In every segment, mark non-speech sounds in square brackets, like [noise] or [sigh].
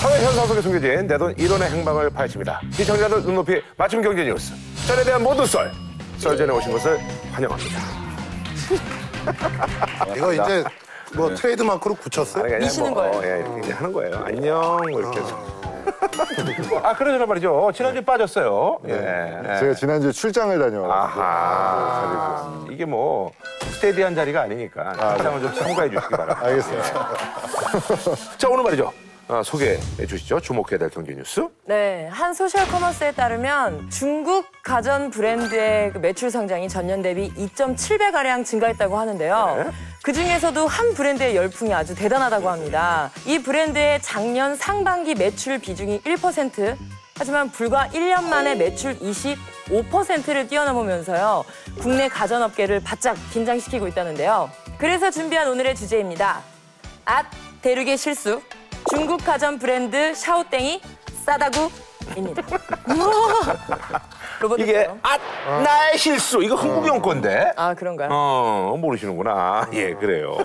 사회 현상 속에 숨겨진 내 돈 1원의 행방을 파헤칩니다. 시청자들 눈높이 맞춤 경제 뉴스. 썰에 대한 모든 썰. 썰전에 오신 것을 환영합니다. [laughs] 이거 이제 뭐 트레이드 마크로 붙였어요? 아니, 그냥 미시는 뭐, 거예요. 예, 이렇게 이제 하는 거예요. 안녕 뭐 이렇게 해서. [laughs] 아 그러잖아 말이죠. 지난주에 빠졌어요. 예. 예. 제가 지난주에 출장을 다녀와서 아하. 이게 뭐 steady한 자리가 아니니까 항상은 좀 참고해 주시기 바랍니다. 알겠습니다. 자 오늘 말이죠. 어, 소개해 주시죠. 주목해야 될 경제 뉴스. 네, 한 social commerce에 따르면 중국 가전 브랜드의 그 매출 성장이 전년 대비 2.7배 가량 증가했다고 하는데요. 네. 그 중에서도 한 브랜드의 열풍이 아주 대단하다고 합니다. 이 브랜드의 작년 상반기 매출 비중이 1%. 하지만 불과 1년 만에 매출 25%를 뛰어넘으면서요. 국내 가전업계를 바짝 긴장시키고 있다는데요. 그래서 준비한 오늘의 주제입니다. 앗 대륙의 실수 중국 가전 브랜드 샤오땡이 싸다구입니다. 로봇 이게 아 나의 실수 이거 흥국영 건데. 아 그런가요? 어 모르시는구나. 예 그래요.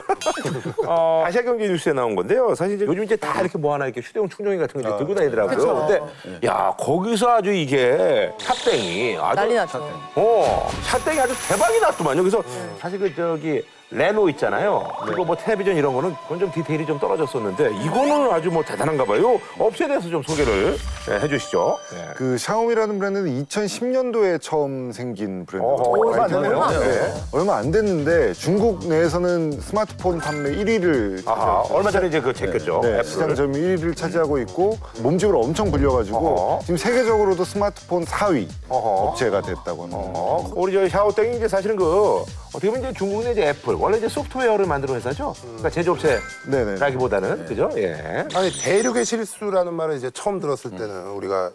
[laughs] 어, 아시아 경제 뉴스에 나온 건데요. 사실 이제 요즘 이제 다 이렇게 뭐 하나 이렇게 휴대용 충전기 같은 거 이제 들고 다니더라고요. 그쵸. 근데 야 거기서 아주 이게 샷땡이 아주 난리 났죠. 어, 샷땡이 아주 대박이 났더만요. 그래서 사실 그 저기 레노 있잖아요. 그거 뭐 텔레비전 이런 거는 그건 좀 디테일이 좀 떨어졌었는데 이거는 아주 뭐 대단한가 봐요. 업체에 대해서 좀 소개를 예, 해주시죠. 예. 그 샤오미라는 브랜드는 2010년도에 처음 생긴 브랜드. 어허, 얼마 안 됐네요. 네. 얼마 안 됐는데 중국 내에서는 스마트폰 판매 1위를 아하, 얼마 전에 이제 그 제꼈죠. 네, 애플을. 시장 점유 1위를 차지하고 있고 몸집으로 엄청 불려가지고 어허. 지금 세계적으로도 스마트폰 4위 어허. 업체가 됐다고 합니다. 어, 우리 저 샤오땡이 이제 사실은 그 어떻게 보면 이제 중국 내 이제 애플 원래 이제 소프트웨어를 만드는 회사죠. 그러니까 제조업체라기보다는. 그죠? 예. 아니 대륙의 실수라는 말을 이제 처음 들었을 때는 우리가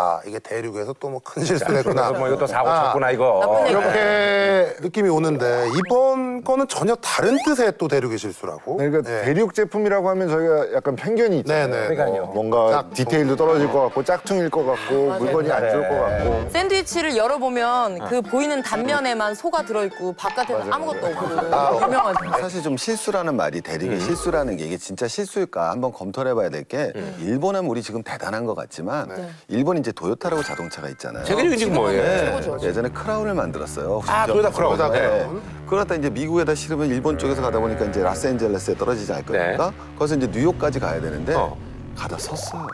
아 이게 대륙에서 또 뭐 큰 실수를 했구나 뭐 이것도 사고 아, 쳤구나 이거. 나쁜 얘기. 이렇게 느낌이 오는데 이번 거는 전혀 다른 뜻의 또 대륙의 실수라고 그러니까 네. 대륙 제품이라고 하면 저희가 약간 편견이 있잖아요. 네네. 그러니까요. 뭐 뭔가 디테일도 떨어질 것 같고 짝퉁일 것 같고 물건이 안 좋을 것 같고 샌드위치를 열어보면 그 보이는 단면에만 소가 들어있고 바깥에는 아무것도 없고 유명하죠. 사실 좀 실수라는 말이 대륙의 실수라는 게 이게 진짜 실수일까 한번 검토를 해봐야 될 게 일본은 우리 지금 대단한 것 같지만 일본 이제 도요타라고 자동차가 있잖아요. 세계적인 지금 뭐예요? 네. 예전에 크라운을 만들었어요. 혹시 아, 도요타 기억나세요? 크라운. 네. 네. 그러다 이제 미국에다 실으면 일본 쪽에서 가다 보니까 이제 라스앤젤레스에 떨어지지 않을 겁니까? 거기서 이제 뉴욕까지 가야 되는데 네. 어. 가다 섰어요.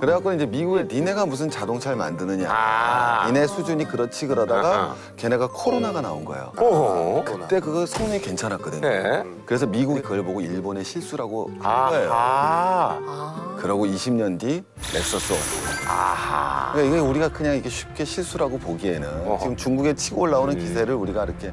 그래갖고 이제 미국에 니네가 무슨 자동차를 만드느냐. 아. 니네 수준이 그렇지 그러다가 아하. 걔네가 코로나가 나온 거예요. 오호. 그때 그거 성능이 괜찮았거든요. 네. 그래서 미국이 그걸 보고 일본의 실수라고 한 거예요. 아. 그러고 20년 뒤 렉서스 온 아하. 그러니까 이게 우리가 그냥 이게 쉽게 실수라고 보기에는 어허. 지금 중국에 치고 올라오는 기세를 우리가 이렇게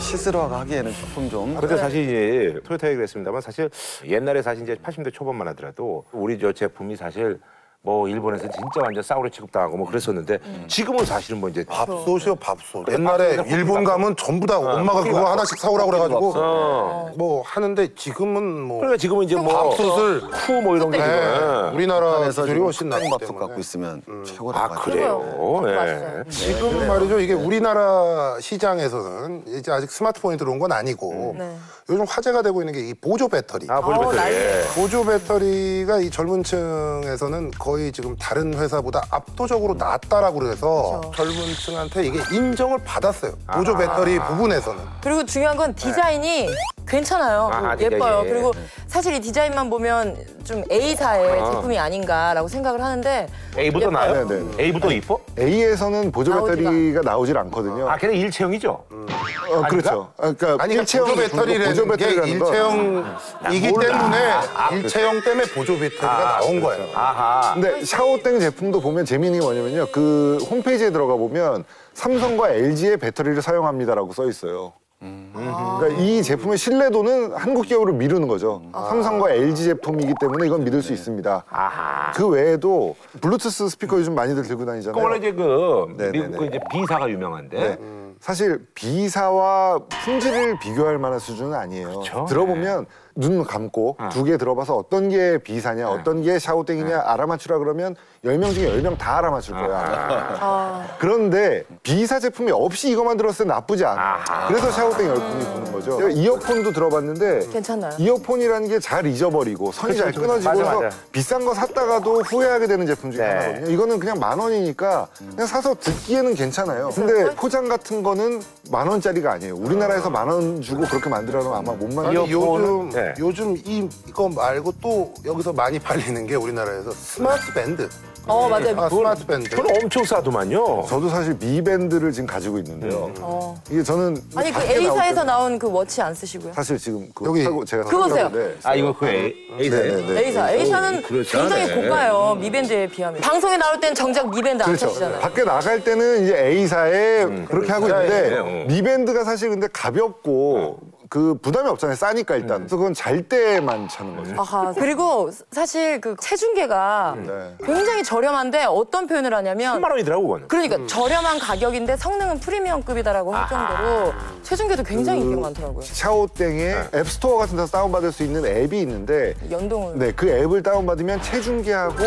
실수라고 하기에는 조금 좀. 근데 사실 이제 토요타 얘기를 했습니다만 사실 옛날에 사실 이제 80대 초반만 하더라도 우리 저 제품이 사실 뭐 일본에서 진짜 완전 싸우려 취급당하고 뭐 그랬었는데 지금은 사실은 뭐 이제 밥솥이요 밥솥 옛날에 일본 가면 전부 다 엄마가 그거 하나씩 사오라고 그래가지고 어. 뭐 하는데 지금은 뭐 그러니까 지금은 이제 뭐 밥솥을 쿠 뭐 이런 게 네, 지금 우리나라 북한에서 기술이 훨씬 낫기 밥솥 때문에 갖고 있으면 최고라고 아 하죠. 그래요. 예. 맞아요. 지금 말이죠. 이게 우리나라 시장에서는 이제 아직 스마트폰이 들어온 건 아니고 네. 요즘 화제가 되고 있는 게 이 보조 배터리. 아 보조 아우, 배터리. 난리예요. 보조 배터리가 이 젊은 층에서는 거의 지금 다른 회사보다 압도적으로 낫다라고 그래서 그렇죠. 젊은 층한테 이게 인정을 받았어요. 보조 배터리 부분에서는. 그리고 중요한 건 디자인이 괜찮아요. 아, 예뻐요. 디자인이. 그리고 사실 이 디자인만 보면 좀 A사의 제품이 아닌가라고 생각을 하는데 A부터. 나요? 네, 네. A부터 이뻐? A에서는 보조 나오지가 배터리가 나오질 않거든요. 아 걔는 일체형이죠. 어, 그렇죠. 아, 그러니까 아니 그러니까 일체형 보조 배터리라는 보조 게 일체형이기 몰라. 때문에 아, 일체형 때문에 보조 배터리가 나온 거예요. 아하. 근데 샤오땡 제품도 보면 재미있는 게 뭐냐면요. 그 홈페이지에 들어가 보면 삼성과 LG의 배터리를 사용합니다라고 써 있어요. 그러니까 이 제품의 신뢰도는 한국 기업으로 미루는 거죠. 삼성과 LG 제품이기 때문에 이건 믿을 수 있습니다. 아하. 그 외에도 블루투스 스피커 요즘 많이들 들고 그 다니잖아요. 원래 이제 그 네, 미국 네, 그 네. 이제 B사가 유명한데 네. 사실 B사와 품질을 비교할 만한 수준은 아니에요. 그쵸? 들어보면 눈 감고 두개 들어봐서 어떤 게 B사냐, 어떤 게 샤오땡이냐 알아맞추라 그러면 열 명 중에 열 명 다 알아맞출 거야. 그런데 B사 제품이 없이 이것만 들었을 때 나쁘지 않아. 그래서 샤오땡 열풍이 부는 거죠. 제가 이어폰도 들어봤는데 괜찮나요? 이어폰이라는 게 잘 잊어버리고 선이 잘 끊어지고 맞아, 그래서 맞아. 비싼 거 샀다가도 후회하게 되는 제품 중에 네. 하나거든요. 이거는 그냥 만 원이니까 그냥 사서 듣기에는 괜찮아요. 근데 포장 같은 거는 만 원짜리가 아니에요. 우리나라에서 만 원 주고 그렇게 만들어 놓으면 아마 못 아니, 만들어. 요즘 네. 요즘 이 이거 말고 또 여기서 많이 팔리는 게 우리나라에서 smart band. 어, 맞아요. 아, smart band. 그건 엄청 싸더만요. 저도 사실 Mi Band를 지금 가지고 있는데요. 어. 이게 저는 아니, 그 밖에 나올 A사에서 때 나온 그 watch 안 쓰시고요? 사실 지금 그거 여기 사고 제가 그거 보세요. 사는데 아 이거 그 A A 네, 네, 네. A사. A사는 그렇죠. 굉장히 네. 고가요. Mi Band에 비하면. 방송에 나올 땐 정작 Mi Band 안 그렇죠. 차시잖아요. 밖에 나갈 때는 이제 A사에 그렇게 하고 있는데 네, 어. 미 밴드가 사실 근데 가볍고 그 부담이 없잖아요. 싸니까 일단. 그래서 그건 잘 때만 차는 거죠. 아하. 그리고 사실 그 체중계가 네. 굉장히 저렴한데 어떤 표현을 하냐면 3만 원이더라고 그거는. 그러니까 저렴한 가격인데 성능은 프리미엄급이다라고 할 정도로 체중계도 굉장히 인기가 많더라고요. 샤오땡에 앱스토어 같은 데서 다운받을 수 있는 앱이 있는데 연동을. 네, 그 앱을 다운받으면 체중계하고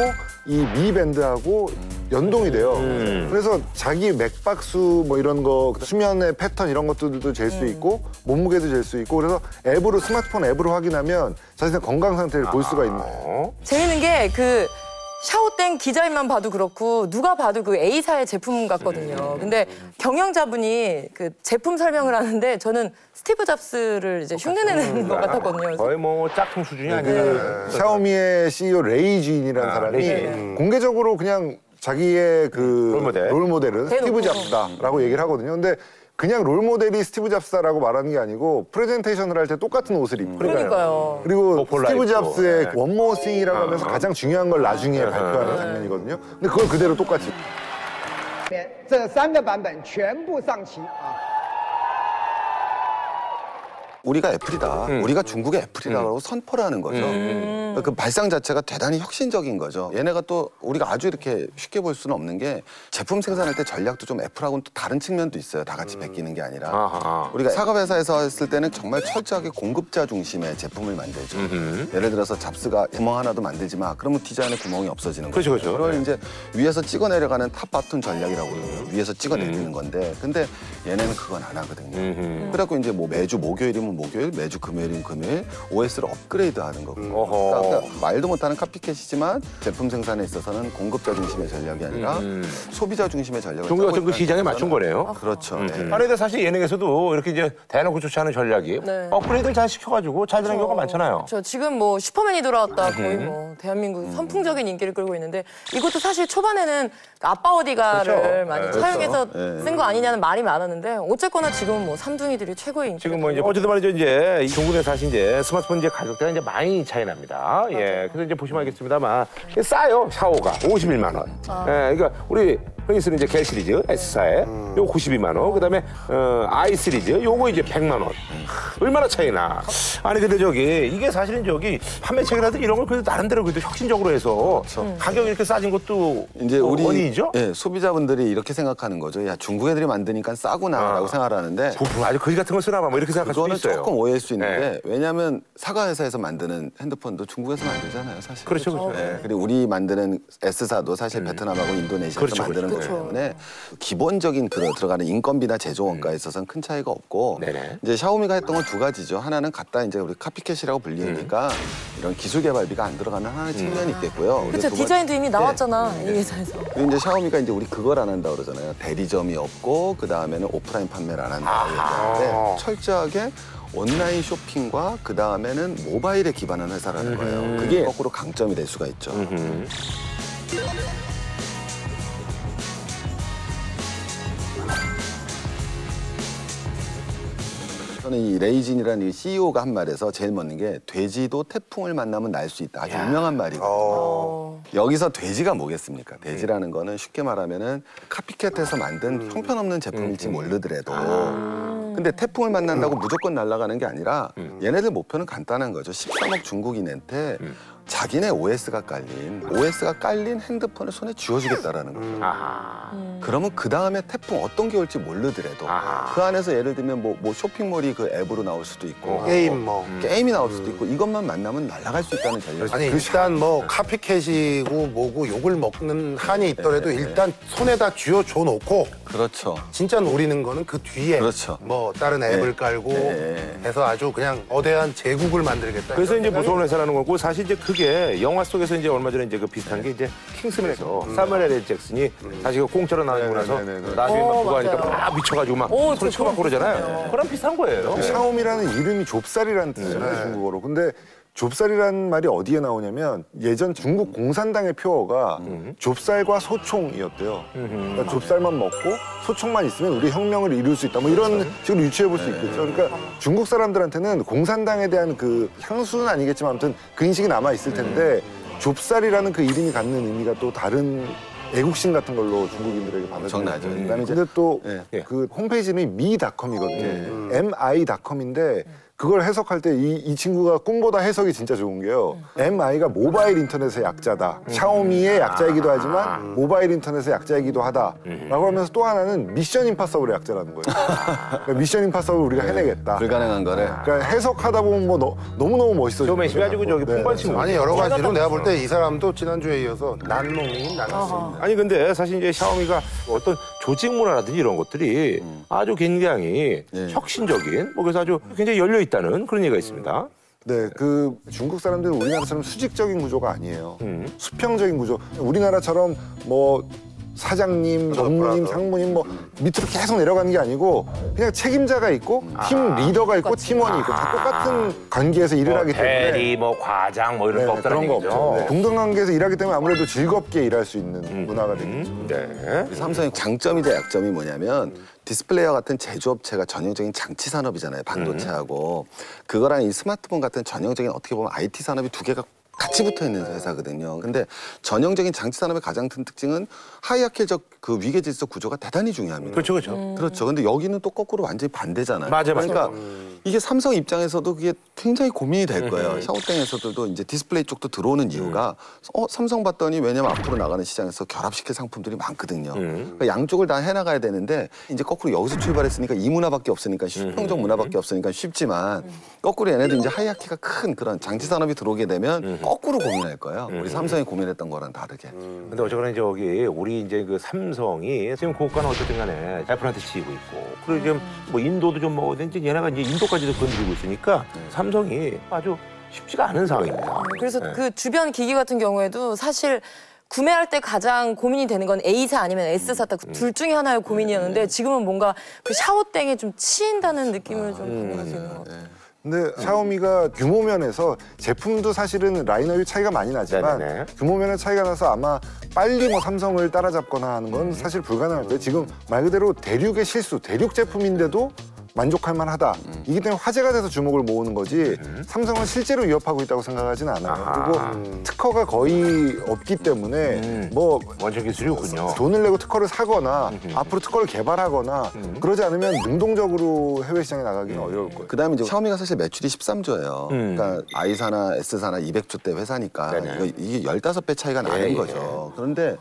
이 미 밴드하고 연동이 돼요. 그래서 자기 맥박수 뭐 이런 거 수면의 패턴 이런 것들도 잴 수 있고 몸무게도 잴 수 있고 그래서 앱으로 스마트폰 앱으로 확인하면 자신의 건강 상태를 볼 수가 있는 거예요. 어? 재밌는 게 그 샤오땡 디자인만 봐도 그렇고 누가 봐도 그 A사의 제품 같거든요. 근데 경영자분이 그 제품 설명을 하는데 저는 스티브 잡스를 이제 흉내내는 것 같았거든요. 거의 뭐 짝퉁 수준이 네. 아니라. 샤오미의 CEO 레이쥔이라는 아, 사람이 레이쥔. 공개적으로 그냥 자기의 그 role model. role model은 스티브 대놓고. 잡스다라고 얘기를 하거든요. 근데 그냥 롤모델이 스티브 잡스다라고 말하는 게 아니고 프레젠테이션을 할 때 똑같은 옷을 입고 그러니까요. 그리고 뭐 폴라 스티브 입고. 잡스의 네. 원모 싱이라고 하면서 가장 중요한 걸 나중에 발표하는 장면이거든요. 근데 그걸 그대로 똑같이 这三个版本全部上齐啊。 우리가 애플이다. 우리가 중국의 애플이다라고 선포를 하는 거죠. 그 발상 자체가 대단히 혁신적인 거죠. 얘네가 또 우리가 아주 이렇게 쉽게 볼 수는 없는 게 제품 생산할 때 전략도 좀 애플하고는 또 다른 측면도 있어요. 다 같이 베끼는 게 아니라. 아하. 우리가 사과 회사에서 했을 때는 정말 철저하게 공급자 중심의 제품을 만들죠. 예를 들어서 잡스가 구멍 하나도 만들지 마. 그러면 디자인에 구멍이 없어지는 거죠. 그렇죠, 그렇죠. 그걸 네. 이제 위에서 찍어 내려가는 top-down 전략이라고 그러고요. 위에서 찍어 내리는 건데, 근데 얘네는 그건 안 하거든요. 그래갖고 이제 뭐 매주 목요일이면 목요일, 매주 금요일이면 금요일 OS를 업그레이드하는 거고. 어허. 그러니까 말도 못하는 카피캣이지만 제품 생산에 있어서는 공급자 중심의 전략이 아니라 소비자 중심의 전략을. 중국이 짜고 어떤 그 있다는 시장에 맞춘 거네요. 그렇죠. 네. 아니 근데 사실 예능에서도 이렇게 이제 대놓고 좋지 않은 전략이 네. 업그레이드를 잘 시켜가지고 잘 되는 경우가 많잖아요. 저 지금 뭐 슈퍼맨이 돌아왔다 거의 뭐 대한민국 선풍적인 인기를 끌고 있는데 이것도 사실 초반에는 아빠 어디가를 그렇죠. 많이 네, 차용해서 그렇죠. 쓴거 아니냐는 말이 많았는데 어쨌거나 지금은 뭐 삼둥이들이 최고의 인기. 지금 뭐 이제 어쨌든 말이 죠 이제 이 중국에 사실 이제 스마트폰 이제 가격대가 이제 많이 차이 납니다. 예, 그래서 이제 보시면 알겠습니다만 싸요 샤오가 51만 원. 예, 그러니까 우리 흔히 쓰는 이제 갤 시리즈 S사에 요거 92만 원. 그다음에 어, I 시리즈 요거 이제 100만 원. 하, 얼마나 차이나? 아니 근데 저기 이게 사실은 저기 판매 체계라든지 이런 걸 그래도 나름대로 그래도 혁신적으로 해서 가격이 이렇게 싸진 것도 이제 어, 우리 원인이죠. 예, 소비자분들이 이렇게 생각하는 거죠. 야 중국 애들이 만드니까 싸구나라고 생각하는데 부품 아주 거지 같은 걸 쓰나 봐. 뭐 이렇게 생각할 수도 그거는 있어요. 조금 오해일 수 있는데 네. 왜냐하면 사과 회사에서 만드는 핸드폰도 중국에서 만들잖아요, 사실. 그렇죠, 그렇죠. 네, 그리고 우리 만드는 S사도 사실 베트남하고 인도네시아에서 그렇죠, 만드는 그렇죠. 거기 때문에 기본적인 들어, 들어가는 인건비나 제조 원가에 있어서는 큰 차이가 없고 네네. 이제 샤오미가 했던 건 두 가지죠. 하나는 갖다 이제 우리 카피캣이라고 불리니까 이런 기술 개발비가 안 들어가는 하나의 측면이 있겠고요. 그렇죠 디자인도 이미 네. 나왔잖아 이 회사에서. 그리고 이제 샤오미가 이제 우리 그걸 안 한다 그러잖아요. 대리점이 없고 그 다음에는 오프라인 판매를 안 한다 그러는데 철저하게 온라인 쇼핑과 그 다음에는 모바일에 기반한 회사라는 거예요. 그게 거꾸로 강점이 될 수가 있죠. 저는 이 레이진이라는 이 CEO가 한 말에서 제일 멋진 게 돼지도 태풍을 만나면 날 수 있다. 아주 유명한 말이거든요. 어. 여기서 돼지가 뭐겠습니까? 돼지라는 거는 쉽게 말하면은 카피캣에서 만든 형편없는 제품일지 모르더라도 근데 태풍을 만난다고 무조건 날아가는 게 아니라 얘네들 목표는 간단한 거죠. 13억 중국인한테 자기네 OS가 깔린 OS가 깔린 핸드폰을 손에 쥐어주겠다라는 거죠. 아하. 그러면 그 다음에 태풍 어떤 게 올지 모르더라도 아하. 그 안에서 예를 들면 뭐, 뭐 쇼핑몰이 그 앱으로 나올 수도 있고 게임 뭐. 게임이 나올 수도 있고 이것만 만나면 날아갈 수 있다는 전략. 아니 일단 뭐 카피캣이고 뭐고 욕을 먹는 한이 있더라도 일단 손에다 쥐어 줘 놓고 그렇죠. 진짜 노리는 거는 그 뒤에 그렇죠. 뭐 다른 앱을 네. 깔고 네. 해서 아주 그냥 거대한 제국을 만들겠다. 그래서 이런 이제 생각이 무서운 회사라는 거고 사실 이제 그게 영화 속에서 이제 얼마 전에 이제 그 비슷한 게 이제 킹스맨에서 사무엘 L 잭슨이 사실 그 공짜로 나오고 나서 네, 네, 네, 네. 나중에 막 어, 그거 하니까 맞아요. 막 미쳐가지고 막 오, 소리 저 쳐갖고 그런 그러잖아요. 그랑 비슷한 거예요. 그 샤오미라는 이름이 좁쌀이라는 뜻이잖아요 중국어로. 근데 좁쌀이라는 말이 어디에 나오냐면 예전 중국 공산당의 표어가 좁쌀과 소총이었대요. 그러니까 좁쌀만 먹고 소총만 있으면 우리 혁명을 이룰 수 있다. 뭐 이런 식으로 유추해 볼 수 있겠죠. 그러니까 중국 사람들한테는 공산당에 대한 그 향수는 아니겠지만 아무튼 그 인식이 남아 있을 텐데 좁쌀이라는 그 이름이 갖는 의미가 또 다른 애국심 같은 걸로 중국인들에게 엄청나죠. 받아들여요. 그다음에 이제 근데 또 예. 그 홈페이지는 미닷컴이거든요. mi.com인데 그걸 해석할 때 이 이 친구가 꿈보다 해석이 진짜 좋은 게요. mi가 모바일 인터넷의 약자다. 샤오미의 약자이기도 하지만 모바일 인터넷의 약자이기도 하다라고 하면서 또 하나는 미션 임파서블의 약자라는 거예요. 그러니까 미션 임파서블 우리가 해내겠다. 불가능한 거를 그러니까 해석하다 보면 뭐 너무 너무 멋있어. 쇼맨십 가지고 저기 네. 풍반 친구. 아니 여러 가지로 내가 볼 때 이 사람도 지난주에 이어서 난놈이 난놈입니다. 아니 근데 사실 이제 샤오미가 어떤 조직 문화라든지 이런 것들이 아주 굉장히 예. 혁신적인 뭐 그래서 아주 굉장히 열려 있다는 그런 얘기가 있습니다. 네, 그 중국 사람들은 우리나라처럼 수직적인 구조가 아니에요. 음. 수평적인 구조. 우리나라처럼 뭐 사장님, 전무님, 상무님 뭐 밑으로 계속 내려가는 게 아니고 그냥 책임자가 있고 팀 리더가 있고 팀원이 있고 다 똑같은 관계에서 일을 하기 때문에 뭐 대리, 뭐 과장, 뭐 이런 네, 거 없다는 그런 거 얘기죠. 없죠. 네. 동등 관계에서 일하기 때문에 아무래도 즐겁게 일할 수 있는 문화가 되겠죠. 음, 네. 우리 삼성의 장점이자 약점이 뭐냐면 디스플레이와 같은 제조업체가 전형적인 장치 산업이잖아요 반도체하고 그거랑 이 스마트폰 같은 전형적인 어떻게 보면 IT 산업이 두 개가 같이 붙어 있는 회사거든요. 근데 전형적인 장치 산업의 가장 큰 특징은 hierarchical적 그 위계 질서 구조가 대단히 중요합니다. 그렇죠, 그렇죠. 그렇죠. 근데 여기는 또 거꾸로 완전히 반대잖아요. 맞아요, 맞아요. 그러니까 이게 삼성 입장에서도 그게 굉장히 고민이 될 거예요. 샤오땡에서도 이제 디스플레이 쪽도 들어오는 이유가 어 삼성 봤더니 왜냐면 앞으로 나가는 시장에서 결합시킬 상품들이 많거든요. 그러니까 양쪽을 다 해나가야 되는데 이제 거꾸로 여기서 출발했으니까 이 문화밖에 없으니까 수평적 문화밖에 없으니까 쉽지만 거꾸로 얘네도 이제 하이아키가 큰 그런 장치 산업이 들어오게 되면 거꾸로 고민할 거예요. 우리 삼성이 고민했던 거랑 다르게. 근데 어쨌거나 저기 우리 이제 그 삼성이 지금 고가는 어쨌든 간에 애플한테 치이고 있고 그리고 지금 뭐 인도도 좀 먹었는지 얘네가 이제 인도까지도 건드리고 있으니까 삼성이 아주 쉽지가 않은 상황입니다. 그래서 네. 그 주변 기기 같은 경우에도 사실 구매할 때 가장 고민이 되는 건 A사 아니면 S사 딱 음. 둘 중에 하나의 고민이었는데 지금은 뭔가 그 샤오땡에 좀 치인다는 느낌을 좀 고민할 수 있는 것 같아요. 근데 샤오미가 규모 면에서 제품도 사실은 라인업이 차이가 많이 나지만 네네네. 규모 면의 차이가 나서 아마 빨리 뭐 삼성을 따라잡거나 하는 건 사실 불가능할 거예요. 지금 말 그대로 대륙의 실수, 대륙 제품인데도 만족할 만하다. 이기 때문에 화제가 돼서 주목을 모으는 거지 삼성은 실제로 위협하고 있다고 생각하지는 않아요. 아하. 그리고 특허가 거의 없기 때문에 음. 뭐 원천 기술이군요. 돈을 내고 특허를 사거나 앞으로 특허를 개발하거나 그러지 않으면 능동적으로 해외 시장에 나가기는 어려울 거예요. 그다음에 이제 샤오미가 사실 매출이 13조예요. 음. 그러니까 I사나 S사나 200조 대 회사니까 네네. 이거 이게 15배 차이가 나는 예, 거죠. 그런데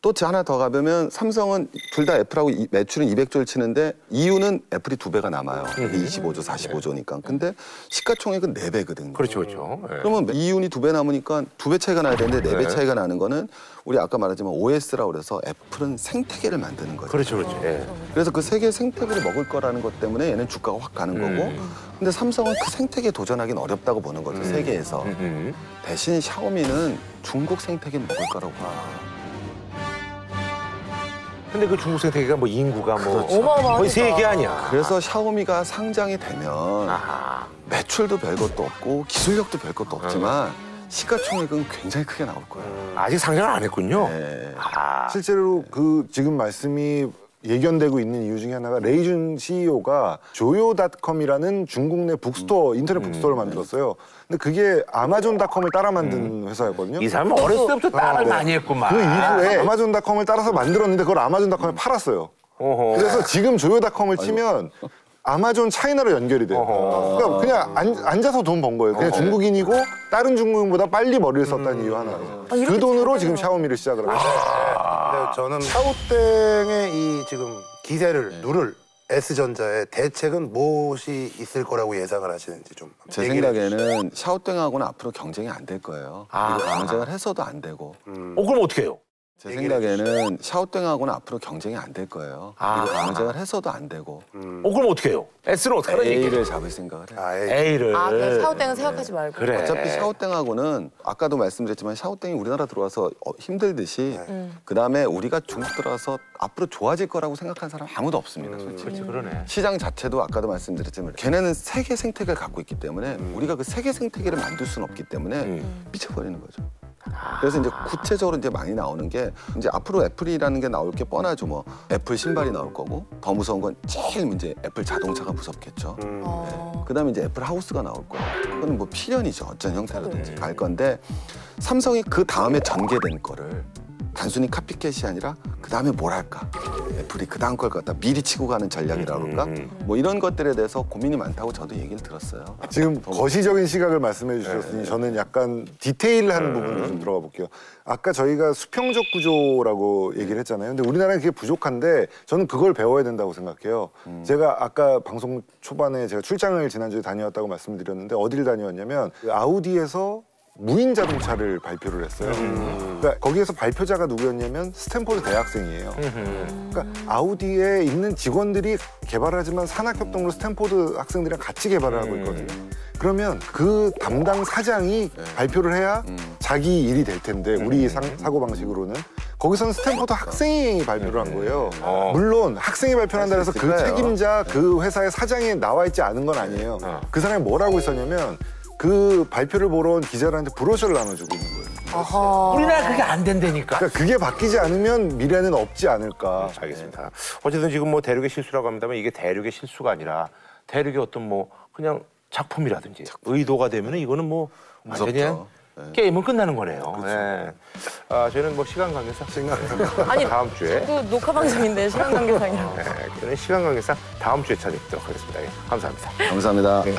또 하나 더 가보면 삼성은 둘 다 애플하고 이- 매출은 200조를 치는데 이유는 애플이 두 배가 남아요. 음. 25조, 45조니까. 근데 시가총액은 네 배거든요. 그렇죠, 그렇죠. 예. 그러면 이윤이 두 배 남으니까 두 배 차이가 나야 되는데 네 배 네. 차이가 나는 거는 우리 아까 말했지만 OS라고 그래서 애플은 생태계를 만드는 거죠. 그렇죠, 그렇죠. 예. 그래서 그 세계 생태계를 먹을 거라는 것 때문에 얘는 주가가 확 가는 거고 근데 삼성은 그 생태계에 도전하기는 어렵다고 보는 거죠 세계에서 음. 대신 샤오미는 중국 생태계는 먹을 거라고 봐요 근데 그 중국 생태계가 뭐 인구가 뭐 어마어마하니까. 거의 세계 아니야. 그래서 샤오미가 상장이 되면 아하. 매출도 별 것도 없고 기술력도 별 것도 없지만 시가총액은 굉장히 크게 나올 거예요 아직 상장을 안 했군요. 네. 아. 실제로 그 지금 말씀이 예견되고 있는 이유 중에 하나가 레이준 CEO가 조요닷컴이라는 중국 내 북스토어 인터넷 북스토어를 만들었어요. 근데 그게 아마존닷컴을 따라 만든 회사였거든요. 이 사람은 어렸을 때부터 따라를 네. 많이 했구만. 그 이후에 아마존닷컴을 따라서 만들었는데 그걸 아마존닷컴에 팔았어요. 어허. 그래서 지금 조요닷컴을 치면 [laughs] 아마존 차이나로 연결이 돼요. 그러니까 그냥 앉, 앉아서 돈 번 거예요. 그냥 중국인이고 다른 중국인보다 빨리 머리를 썼다는 이유 하나로. 아, 그 돈으로. 지금 샤오미를 시작을 하죠. 근데 저는 샤오땡의 이 지금 기세를 누를 S전자의 대책은 무엇이 있을 거라고 예상을 하시는지 좀 제 얘기를 생각에는 샤오땡하고는 앞으로 경쟁이 안 될 거예요. 아. 그리고 경쟁을 해서도 안 되고. 어 그럼 어떻게 해요? 제 생각에는 샤오땡하고는 앞으로 경쟁이 안 될 거예요. 아. 그리고 경쟁을 해서도 안 되고. 어 그럼 어떻게 해요? S는 어떻게 하는 얘기예요? A를 잡을 생각을 해요. 아, 예. A를. 아, 그냥 샤오땡은 생각하지 말고. 그래. 어차피 샤오땡하고는 아까도 말씀드렸지만 샤오땡이 우리나라 들어와서 어, 힘들듯이 음. 그 다음에 우리가 중국 들어와서 앞으로 좋아질 거라고 생각하는 사람 아무도 없습니다. 솔직히. 그렇지 그러네. 시장 자체도 아까도 말씀드렸지만 걔네는 세계 생태계를 갖고 있기 때문에 우리가 그 세계 생태계를 만들 수는 없기 때문에 음. 미쳐버리는 거죠. 그래서 이제 구체적으로 이제 많이 나오는 게 이제 앞으로 애플이라는 게 나올 게 뻔하죠. 뭐 애플 신발이 나올 거고 더 무서운 건 제일 문제 애플 자동차가 무섭겠죠. 어. 그다음에 이제 애플 하우스가 나올 거예요. 그건 뭐 필연이죠. 어떤 형태로든지 갈 건데 삼성이 그 다음에 전개된 거를 단순히 copycat이 아니라 그 다음에 뭘 할까? 애플이 그 다음 걸 갖다 미리 치고 가는 전략이라 그럴까? 뭐 이런 것들에 대해서 고민이 많다고 저도 얘기를 들었어요. 지금 거시적인 시각을 말씀해 주셨으니 저는 약간 디테일한 부분을 좀 들어가 볼게요. 아까 저희가 수평적 구조라고 얘기를 했잖아요. 근데 우리나라는 그게 부족한데 저는 그걸 배워야 된다고 생각해요. 제가 아까 방송 초반에 제가 출장을 지난주에 다녀왔다고 말씀드렸는데 어디를 다녀왔냐면 그 아우디에서 무인 자동차를 발표를 했어요. 그러니까 거기에서 발표자가 누구였냐면 스탠포드 대학생이에요. 그러니까 아우디에 있는 직원들이 개발하지만 산학협동으로 스탠포드 학생들이랑 같이 개발을 하고 있거든요. 그러면 그 담당 사장이 발표를 해야 자기 일이 될 텐데 우리 상, 사고 방식으로는 거기서는 스탠포드 학생이 발표를 한 거예요. 어. 물론 학생이 발표한다 해서 그. 책임자 그 회사의 사장이 나와 있지 않은 건 아니에요. 어. 그 사람이 뭘 하고 있었냐면 그 발표를 보러 온 기자들한테 brochure를 나눠주고 있는 거예요. 아하. 우리나라 그게 안 된다니까. 그러니까 그게 바뀌지 않으면 미래는 없지 않을까. 알겠습니다. 어쨌든 지금 뭐 대륙의 실수라고 합니다만 이게 대륙의 실수가 아니라 대륙의 어떤 뭐 그냥 작품이라든지 의도가 되면 은 이거는 뭐 완전히 그냥 무섭죠. 게임은 끝나는 거네요. 예. 아, 저희는 뭐 시간 관계상 아니, 다음 주에 또 녹화 방송인데 시간 관계상이라고. 네, 저는 시간 관계상 다음 주에 찾아뵙도록 하겠습니다. 예, 감사합니다. 감사합니다. 네.